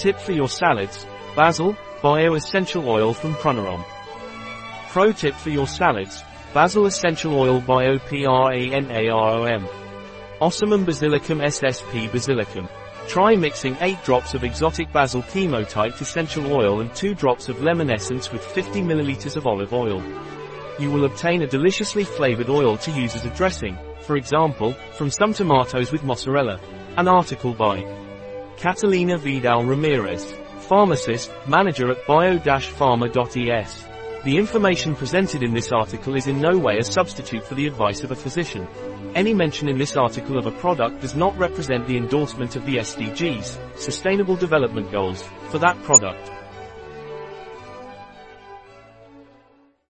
Tip for your salads, basil, bio essential oil from Pranarom. Pro tip for your salads, basil essential oil bio PRANAROM. Ocimum basilicum SSP basilicum. Try mixing 8 drops of exotic basil chemotyped essential oil and 2 drops of lemon essence with 50 ml of olive oil. You will obtain a deliciously flavored oil to use as a dressing, for example, from some tomatoes with mozzarella. An article by Catalina Vidal Ramirez, pharmacist, manager at bio-pharma.es. The information presented in this article is in no way a substitute for the advice of a physician. Any mention in this article of a product does not represent the endorsement of the SDGs, Sustainable Development Goals, for that product.